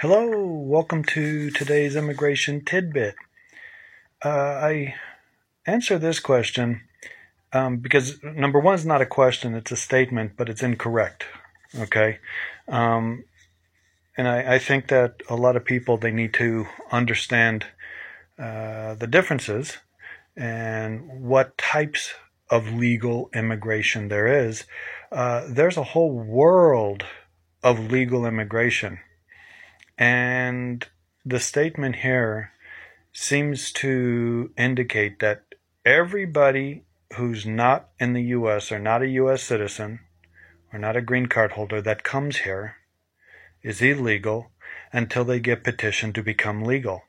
Hello, welcome to today's immigration tidbit. Uh, I answer this question um, because number one is not a question, it's a statement, but it's incorrect. Okay. Um, and I, I, think that a lot of people they need to understand uh, the differences and what types of legal immigration there is. Uh, there's a whole world of legal immigration and the statement here seems to indicate that everybody who's not in the U.S. or not a U.S. citizen or not a green card holder that comes here is illegal until they get petitioned to become legal.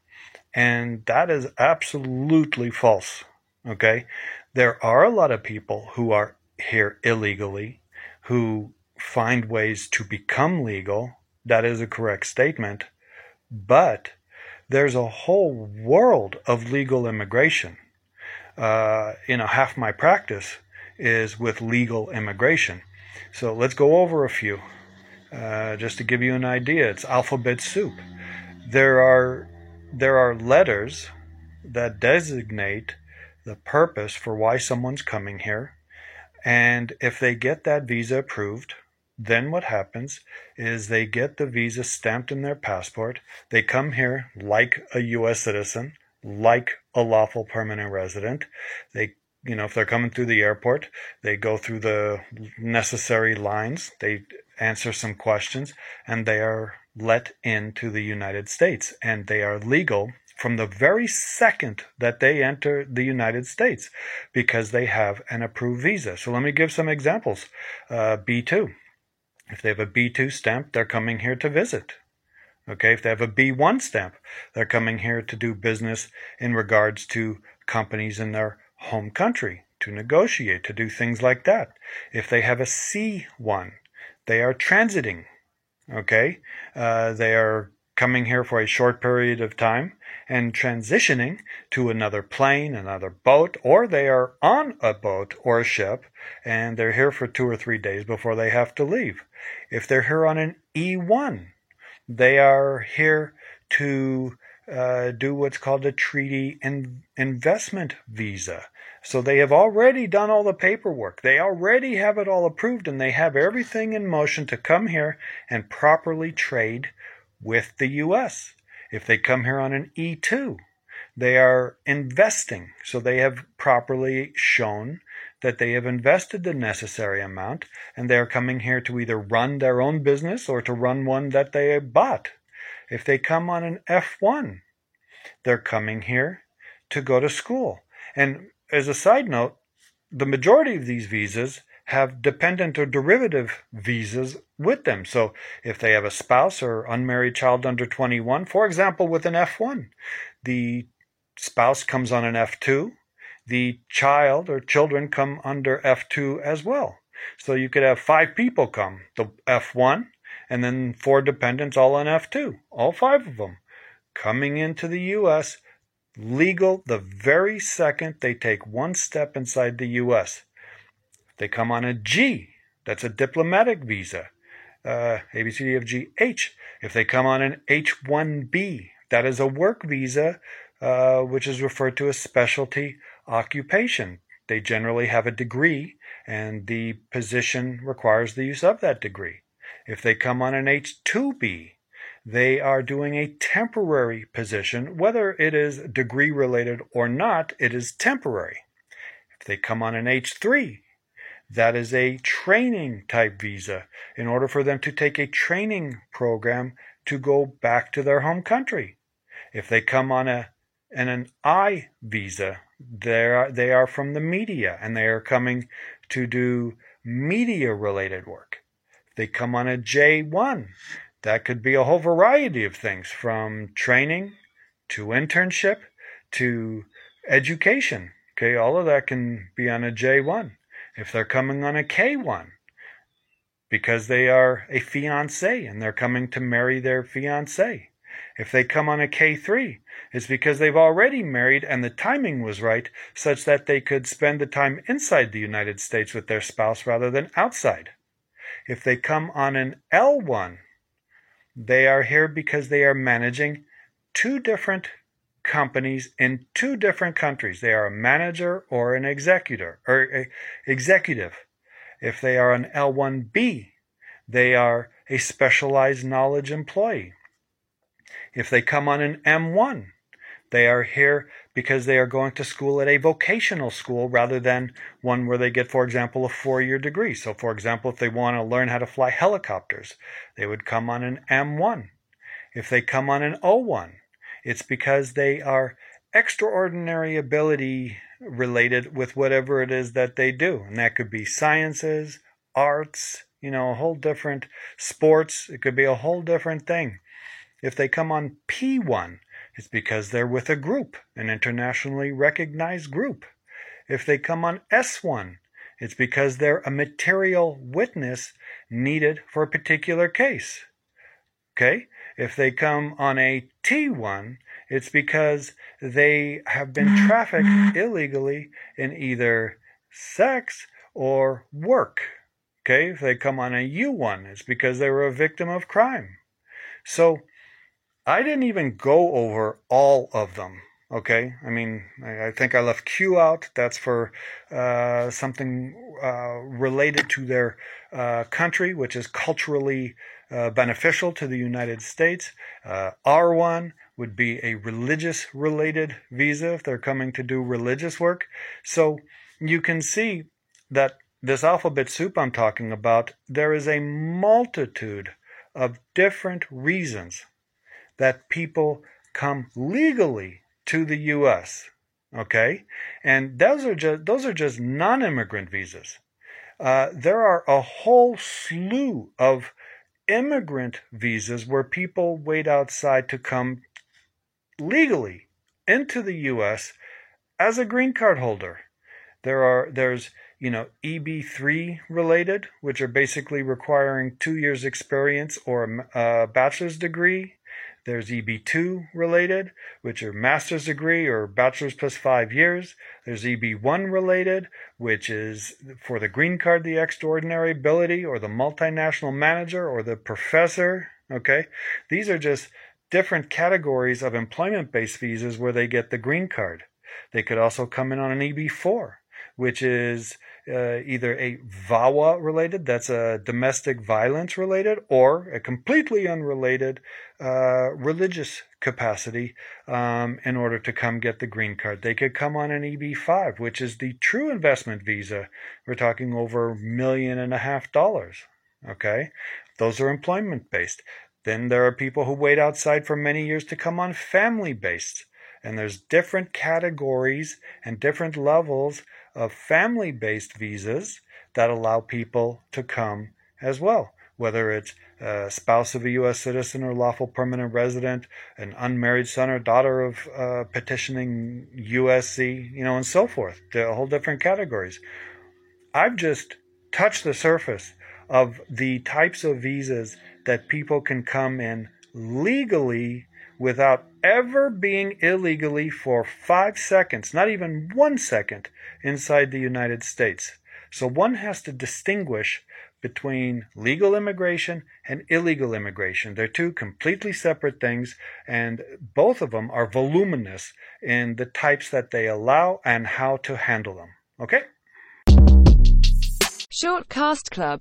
And that is absolutely false. Okay? There are a lot of people who are here illegally who find ways to become legal that is a correct statement. But there's a whole world of legal immigration. Uh, you know, half my practice is with legal immigration. So let's go over a few. Uh, just to give you an idea, it's alphabet soup. There are there are letters that designate the purpose for why someone's coming here, and if they get that visa approved, then what happens is they get the visa stamped in their passport. They come here like a U.S. citizen, like a lawful permanent resident. They, you know, if they're coming through the airport, they go through the necessary lines. They answer some questions and they are let into the United States and they are legal from the very second that they enter the United States because they have an approved visa. So let me give some examples. Uh, B2 if they have a B2 stamp, they're coming here to visit. Okay, if they have a B1 stamp, they're coming here to do business in regards to companies in their home country, to negotiate, to do things like that. If they have a C1, they are transiting. Okay, uh, they are coming here for a short period of time and transitioning to another plane, another boat, or they are on a boat or a ship and they're here for two or three days before they have to leave. If they're here on an E1, they are here to uh, do what's called a treaty in investment visa. So they have already done all the paperwork. They already have it all approved and they have everything in motion to come here and properly trade with the US. If they come here on an E2, they are investing. So they have properly shown that they have invested the necessary amount and they are coming here to either run their own business or to run one that they bought. If they come on an F1, they're coming here to go to school. And as a side note, the majority of these visas have dependent or derivative visas with them. So if they have a spouse or unmarried child under 21, for example, with an F1, the spouse comes on an F2, the child or children come under F2 as well. So you could have five people come, the F1, and then four dependents all on F2, all five of them coming into the US legal the very second they take one step inside the US. They come on a G, that's a diplomatic visa. Uh, ABCDFG H. If they come on an H1B, that is a work visa, uh, which is referred to as specialty occupation. They generally have a degree, and the position requires the use of that degree. If they come on an H2B, they are doing a temporary position. Whether it is degree related or not, it is temporary. If they come on an H3, that is a training type visa in order for them to take a training program to go back to their home country. If they come on a and an I visa, they are, they are from the media and they are coming to do media related work. They come on a J1, that could be a whole variety of things from training to internship to education. Okay, all of that can be on a J1 if they're coming on a K1 because they are a fiance and they're coming to marry their fiance. If they come on a K3, it's because they've already married and the timing was right such that they could spend the time inside the United States with their spouse rather than outside. If they come on an L1, They are here because they are managing two different companies in two different countries. They are a manager or an executor or executive. If they are an L1B, they are a specialized knowledge employee. If they come on an M1, they are here because they are going to school at a vocational school rather than one where they get, for example, a four year degree. So, for example, if they want to learn how to fly helicopters, they would come on an M1. If they come on an O1, it's because they are extraordinary ability related with whatever it is that they do. And that could be sciences, arts, you know, a whole different sports. It could be a whole different thing. If they come on P1, it's because they're with a group, an internationally recognized group. If they come on S1, it's because they're a material witness needed for a particular case. Okay? If they come on a T1, it's because they have been trafficked mm-hmm. illegally in either sex or work. Okay? If they come on a U1, it's because they were a victim of crime. So, I didn't even go over all of them. Okay, I mean, I, I think I left Q out. That's for uh, something uh, related to their uh, country, which is culturally uh, beneficial to the United States. Uh, R1 would be a religious related visa if they're coming to do religious work. So you can see that this alphabet soup I'm talking about, there is a multitude of different reasons that people come legally to the U.S. Okay, and those are just those are just non-immigrant visas. Uh, there are a whole slew of immigrant visas where people wait outside to come legally into the U.S. as a green card holder. There are there's you know EB3 related, which are basically requiring two years experience or a, a bachelor's degree there's EB2 related, which are master's degree or bachelor's plus five years. There's EB1 related, which is for the green card, the extraordinary ability, or the multinational manager, or the professor. Okay. These are just different categories of employment based visas where they get the green card. They could also come in on an EB4, which is uh, either a VAWA related, that's a domestic violence related, or a completely unrelated uh, religious capacity um, in order to come get the green card. They could come on an EB5, which is the true investment visa. We're talking over a million and a half dollars. Okay, those are employment based. Then there are people who wait outside for many years to come on family based. And there's different categories and different levels of family based visas that allow people to come as well, whether it's a spouse of a U.S. citizen or lawful permanent resident, an unmarried son or daughter of uh, petitioning USC, you know, and so forth. They're whole different categories. I've just touched the surface of the types of visas that people can come in legally without ever being illegally for five seconds, not even one second, inside the United States. So one has to distinguish between legal immigration and illegal immigration. They're two completely separate things, and both of them are voluminous in the types that they allow and how to handle them. Okay? Shortcast Club